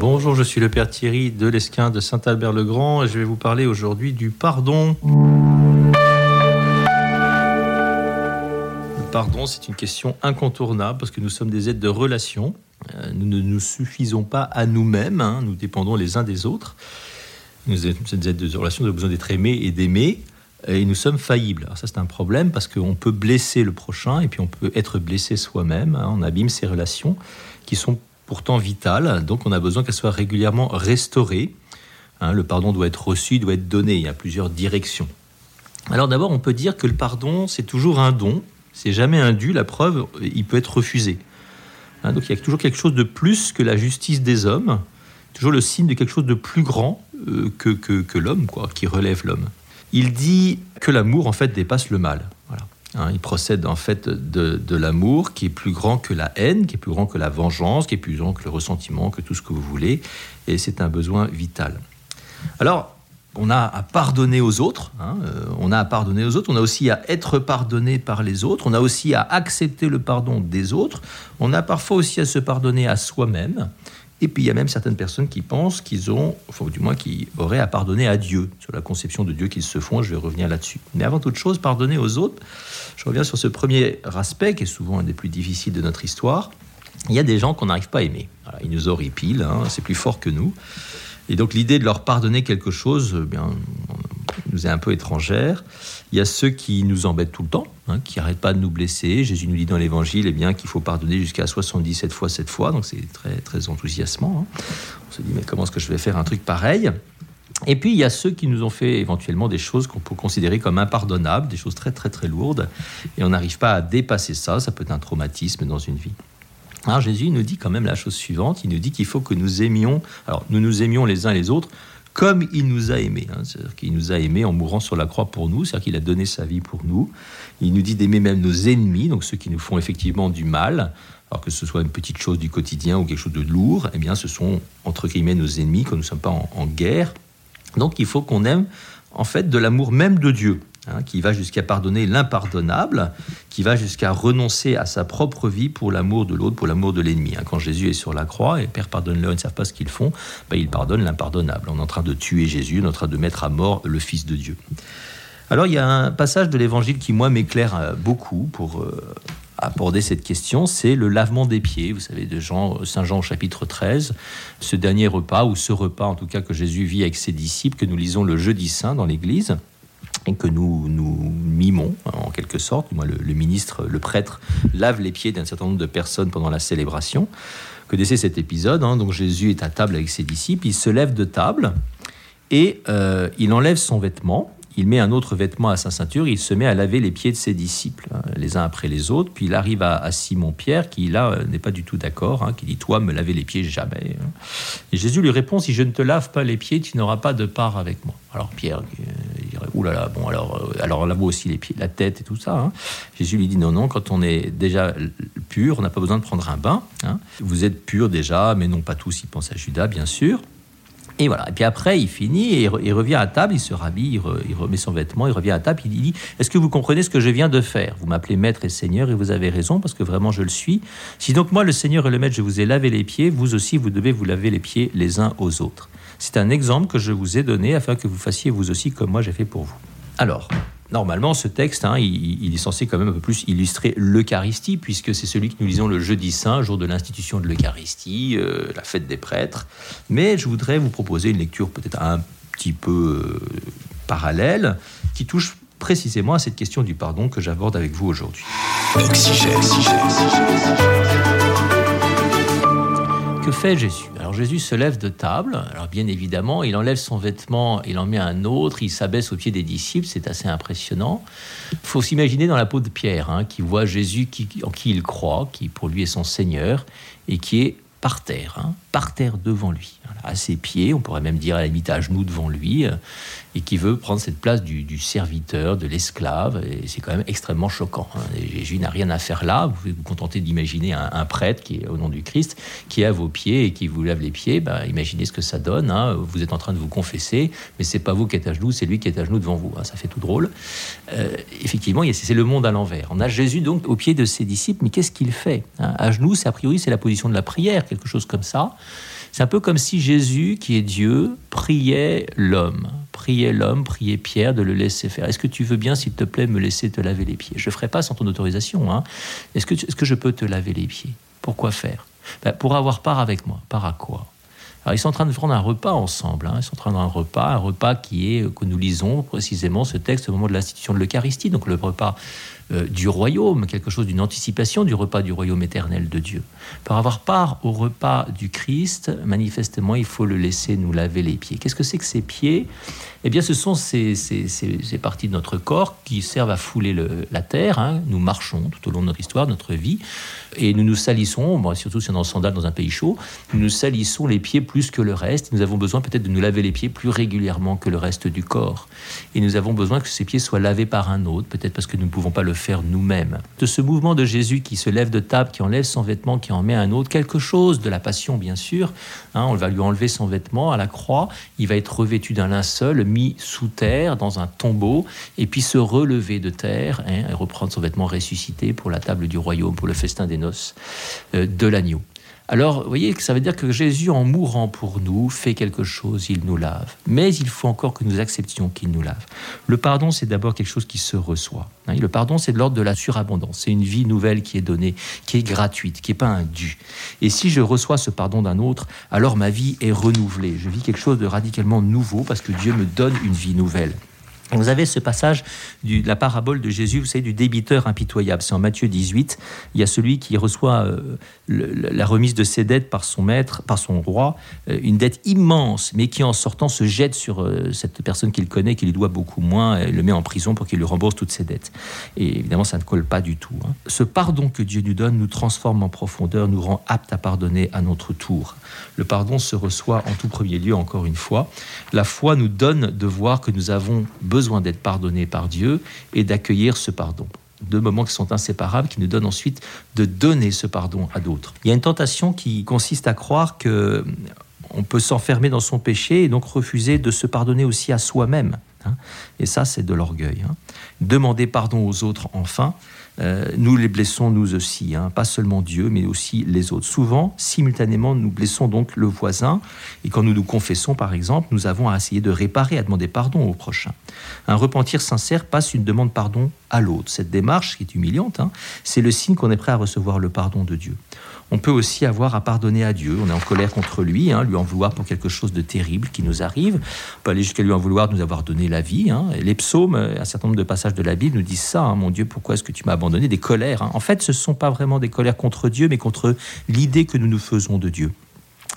Bonjour, je suis le Père Thierry de l'Esquin de Saint-Albert-le-Grand et je vais vous parler aujourd'hui du pardon. Le pardon, c'est une question incontournable parce que nous sommes des êtres de relation. Euh, nous ne nous suffisons pas à nous-mêmes, hein. nous dépendons les uns des autres. Nous sommes des êtres de relation, nous avons besoin d'être aimés et d'aimer et nous sommes faillibles. Alors ça, c'est un problème parce qu'on peut blesser le prochain et puis on peut être blessé soi-même. Hein. on abîme ces relations qui sont pourtant vitales. Donc on a besoin qu'elles soient régulièrement restaurées. Hein. le pardon doit être reçu, doit être donné. Il y a plusieurs directions. Alors d'abord, on peut dire que le pardon, c'est toujours un don. C'est jamais un dû. La preuve, il peut être refusé. Hein. donc il y a toujours quelque chose de plus que la justice des hommes. Toujours le signe de quelque chose de plus grand euh, que, que, que l'homme, quoi, qui relève l'homme il dit que l'amour en fait dépasse le mal. Voilà. Hein, il procède en fait de, l'amour qui est plus grand que la haine, qui est plus grand que la vengeance, qui est plus grand que le ressentiment, que tout ce que vous voulez, et c'est un besoin vital. Alors, on a à pardonner aux autres, hein, euh, on a à pardonner aux autres, on a aussi à être pardonné par les autres, on a aussi à accepter le pardon des autres, on a parfois aussi à se pardonner à soi-même, et puis il y a même certaines personnes qui pensent qu'ils ont, du moins qui auraient à pardonner à Dieu, sur la conception de Dieu qu'ils se font, je vais revenir là-dessus. Mais avant toute chose, pardonner aux autres, je reviens sur ce premier aspect qui est souvent un des plus difficiles de notre histoire. Il y a des gens qu'on n'arrive pas à aimer. ils nous horripilent, hein, c'est plus fort que nous. Et donc l'idée de leur pardonner quelque chose, eh bien, nous est un peu étrangère. Il y a ceux qui nous embêtent tout le temps, hein, qui n'arrêtent pas de nous blesser. Jésus nous dit dans l'Évangile eh bien, qu'il faut pardonner jusqu'à 77 fois 7 fois, donc c'est très, très enthousiasmant. Hein. On se dit, mais comment est-ce que je vais faire un truc pareil? Et puis il y a ceux qui nous ont fait éventuellement des choses qu'on peut considérer comme impardonnables, des choses très très très lourdes, et on n'arrive pas à dépasser ça, ça peut être un traumatisme dans une vie. Alors Jésus nous dit quand même la chose suivante, il nous dit qu'il faut que nous aimions, alors nous nous aimions les uns les autres comme il nous a aimés. Hein. C'est-à-dire qu'il nous a aimés en mourant sur la croix pour nous, c'est-à-dire qu'il a donné sa vie pour nous. Il nous dit d'aimer même nos ennemis, donc ceux qui nous font effectivement du mal, alors que ce soit une petite chose du quotidien ou quelque chose de lourd, eh bien ce sont entre guillemets nos ennemis, quand nous ne sommes pas en guerre. Donc il faut qu'on aime en fait de l'amour même de Dieu. Hein, qui va jusqu'à pardonner l'impardonnable, qui va jusqu'à renoncer à sa propre vie pour l'amour de l'autre, pour l'amour de l'ennemi. Hein. Quand Jésus est sur la croix, et Père pardonne-leur, ils ne savent pas ce qu'ils font, ben, il pardonne l'impardonnable. On est en train de tuer Jésus, on est en train de mettre à mort le Fils de Dieu. Alors il y a un passage de l'Évangile qui, moi, m'éclaire euh, beaucoup pour euh, aborder cette question, c'est le lavement des pieds. Vous savez, de Jean, Saint Jean chapitre 13, ce dernier repas, ou ce repas en tout cas que Jésus vit avec ses disciples, que nous lisons le jeudi saint dans l'Église que nous nous mimons en quelque sorte. Moi, le, ministre, le prêtre lave les pieds d'un certain nombre de personnes pendant la célébration. Connaissez cet épisode. Hein. donc Jésus est à table avec ses disciples, il se lève de table et euh, il enlève son vêtement il met un autre vêtement à sa ceinture, il se met à laver les pieds de ses disciples, hein, les uns après les autres. Puis il arrive à, Simon-Pierre, qui là euh, n'est pas du tout d'accord, hein, qui dit Toi, me laver les pieds, jamais. Hein. Et Jésus lui répond Si je ne te lave pas les pieds, tu n'auras pas de part avec moi. Alors Pierre, euh, dirait Ouh là là, bon, alors, euh, alors lave aussi les pieds, la tête et tout ça. Jésus lui dit Non, non, quand on est déjà pur, on n'a pas besoin de prendre un bain. Vous êtes pur déjà, mais non pas tous, il pense à Judas, bien sûr. Et voilà. Et puis après, il finit et il revient à table, il se rhabille, il, remet son vêtement, il revient à table, il dit Est-ce que vous comprenez ce que je viens de faire? Vous m'appelez maître et seigneur et vous avez raison parce que vraiment je le suis. Si donc moi, le seigneur et le maître, je vous ai lavé les pieds, vous aussi, vous devez vous laver les pieds les uns aux autres. C'est un exemple que je vous ai donné afin que vous fassiez vous aussi comme moi j'ai fait pour vous. Alors, Normalement, ce texte, hein, il, est censé quand même un peu plus illustrer l'Eucharistie, puisque c'est celui que nous lisons le jeudi saint, jour de l'institution de l'Eucharistie, euh, la fête des prêtres. Mais je voudrais vous proposer une lecture peut-être un petit peu euh, parallèle, qui touche précisément à cette question du pardon que j'aborde avec vous aujourd'hui. Que fait Jésus? Alors Jésus se lève de table, alors bien évidemment, il enlève son vêtement, il en met un autre, il s'abaisse aux pieds des disciples, c'est assez impressionnant. Il faut s'imaginer dans la peau de Pierre, hein, qui voit Jésus en qui il croit, qui pour lui est son Seigneur, et qui est par terre, hein, par terre devant lui, à ses pieds, on pourrait même dire à la limite à genoux devant lui, euh, et qui veut prendre cette place du, serviteur, de l'esclave, et c'est quand même extrêmement choquant. Hein. Jésus n'a rien à faire là, vous pouvez vous contenter d'imaginer un, prêtre qui est au nom du Christ, qui est à vos pieds et qui vous lave les pieds, ben, imaginez ce que ça donne, hein. vous êtes en train de vous confesser, mais c'est pas vous qui êtes à genoux, c'est lui qui est à genoux devant vous, ça fait tout drôle. Euh, effectivement, c'est le monde à l'envers. On a Jésus donc au pied de ses disciples, mais qu'est-ce qu'il fait À genoux, c'est a priori c'est la position de la prière, quelque chose comme ça. C'est un peu comme si Jésus, qui est Dieu, priait l'homme, priait l'homme, priait Pierre de le laisser faire. Est-ce que tu veux bien, s'il te plaît, me laisser te laver les pieds? Je ne ferai pas sans ton autorisation. Hein. Est-ce que, est que je peux te laver les pieds? Pourquoi faire? Ben, Pour avoir part avec moi. Part à quoi? Alors, ils sont en train de prendre un repas ensemble. Hein. Ils sont en train de un repas, un repas qui est, que nous lisons précisément ce texte au moment de l'institution de l'Eucharistie, donc le repas euh, du royaume, quelque chose d'une anticipation du repas du royaume éternel de Dieu. Pour avoir part au repas du Christ, manifestement, il faut le laisser nous laver les pieds. Qu'est-ce que c'est que ces pieds? Eh bien, ce sont ces, parties de notre corps qui servent à fouler la terre. Hein. Nous marchons tout au long de notre histoire, de notre vie, et nous nous salissons, surtout si on est en sandales dans un pays chaud, nous nous salissons les pieds plus que le reste. Nous avons besoin peut-être de nous laver les pieds plus régulièrement que le reste du corps. Et nous avons besoin que ces pieds soient lavés par un autre, peut-être parce que nous ne pouvons pas le faire nous-mêmes. De ce mouvement de Jésus qui se lève de table, qui enlève son vêtement, qui en met un autre, quelque chose de la passion bien sûr, hein, on va lui enlever son vêtement à la croix, il va être revêtu d'un linceul, mis sous terre, dans un tombeau, et puis se relever de terre hein, et reprendre son vêtement ressuscité pour la table du royaume, pour le festin des noces euh, de l'agneau. Alors, vous voyez que ça veut dire que Jésus, en mourant pour nous, fait quelque chose, il nous lave. Mais il faut encore que nous acceptions qu'il nous lave. Le pardon, c'est d'abord quelque chose qui se reçoit. Hein. le pardon, c'est de l'ordre de la surabondance. C'est une vie nouvelle qui est donnée, qui est gratuite, qui n'est pas un dû. Et si je reçois ce pardon d'un autre, alors ma vie est renouvelée. Je vis quelque chose de radicalement nouveau parce que Dieu me donne une vie nouvelle. Vous avez ce passage de la parabole de Jésus, vous savez, du débiteur impitoyable. C'est en Matthieu 18. Il y a celui qui reçoit euh, la remise de ses dettes par son maître, par son roi, euh, une dette immense, mais qui en sortant se jette sur euh, cette personne qu'il connaît, qui lui doit beaucoup moins, et le met en prison pour qu'il lui rembourse toutes ses dettes. Et évidemment, ça ne colle pas du tout. Hein. Ce pardon que Dieu nous donne nous transforme en profondeur, nous rend aptes à pardonner à notre tour. Le pardon se reçoit en tout premier lieu, encore une fois. La foi nous donne de voir que nous avons besoin besoin d'être pardonné par Dieu et d'accueillir ce pardon. Deux moments qui sont inséparables, qui nous donnent ensuite de donner ce pardon à d'autres. Il y a une tentation qui consiste à croire que on peut s'enfermer dans son péché et donc refuser de se pardonner aussi à soi-même. Hein. Et ça, c'est de l'orgueil. Hein. Demander pardon aux autres, enfin, euh, nous les blessons nous aussi, hein. pas seulement Dieu, mais aussi les autres. Souvent, simultanément, nous blessons donc le voisin, et quand nous nous confessons, par exemple, nous avons à essayer de réparer, à demander pardon au prochain. Un repentir sincère passe une demande pardon à l'autre. Cette démarche, qui est humiliante, c'est le signe qu'on est prêt à recevoir le pardon de Dieu. On peut aussi avoir à pardonner à Dieu. On est en colère contre lui, hein, lui en vouloir pour quelque chose de terrible qui nous arrive. On peut aller jusqu'à lui en vouloir de nous avoir donné la vie. Les psaumes, un certain nombre de passages de la Bible nous disent ça. mon Dieu, pourquoi est-ce que tu m'as abandonné? Des colères. Hein. En fait, ce ne sont pas vraiment des colères contre Dieu, mais contre l'idée que nous nous faisons de Dieu.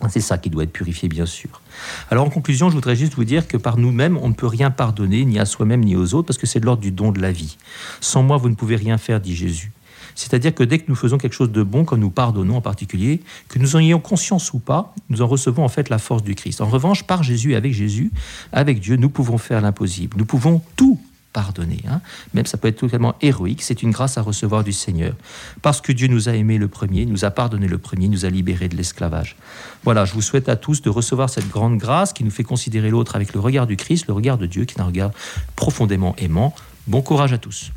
C'est ça qui doit être purifié, bien sûr. Alors, en conclusion, je voudrais juste vous dire que par nous-mêmes, on ne peut rien pardonner, ni à soi-même, ni aux autres, parce que c'est de l'ordre du don de la vie. Sans moi, vous ne pouvez rien faire, dit Jésus. C'est-à-dire que dès que nous faisons quelque chose de bon, comme nous pardonnons en particulier, que nous en ayons conscience ou pas, nous en recevons en fait la force du Christ. En revanche, par Jésus, avec Jésus, avec Dieu, nous pouvons faire l'impossible. Nous pouvons tout pardonner. Hein. Même ça peut être totalement héroïque, c'est une grâce à recevoir du Seigneur. Parce que Dieu nous a aimé le premier, nous a pardonné le premier, nous a libérés de l'esclavage. Voilà, je vous souhaite à tous de recevoir cette grande grâce qui nous fait considérer l'autre avec le regard du Christ, le regard de Dieu, qui est un regard profondément aimant. Bon courage à tous.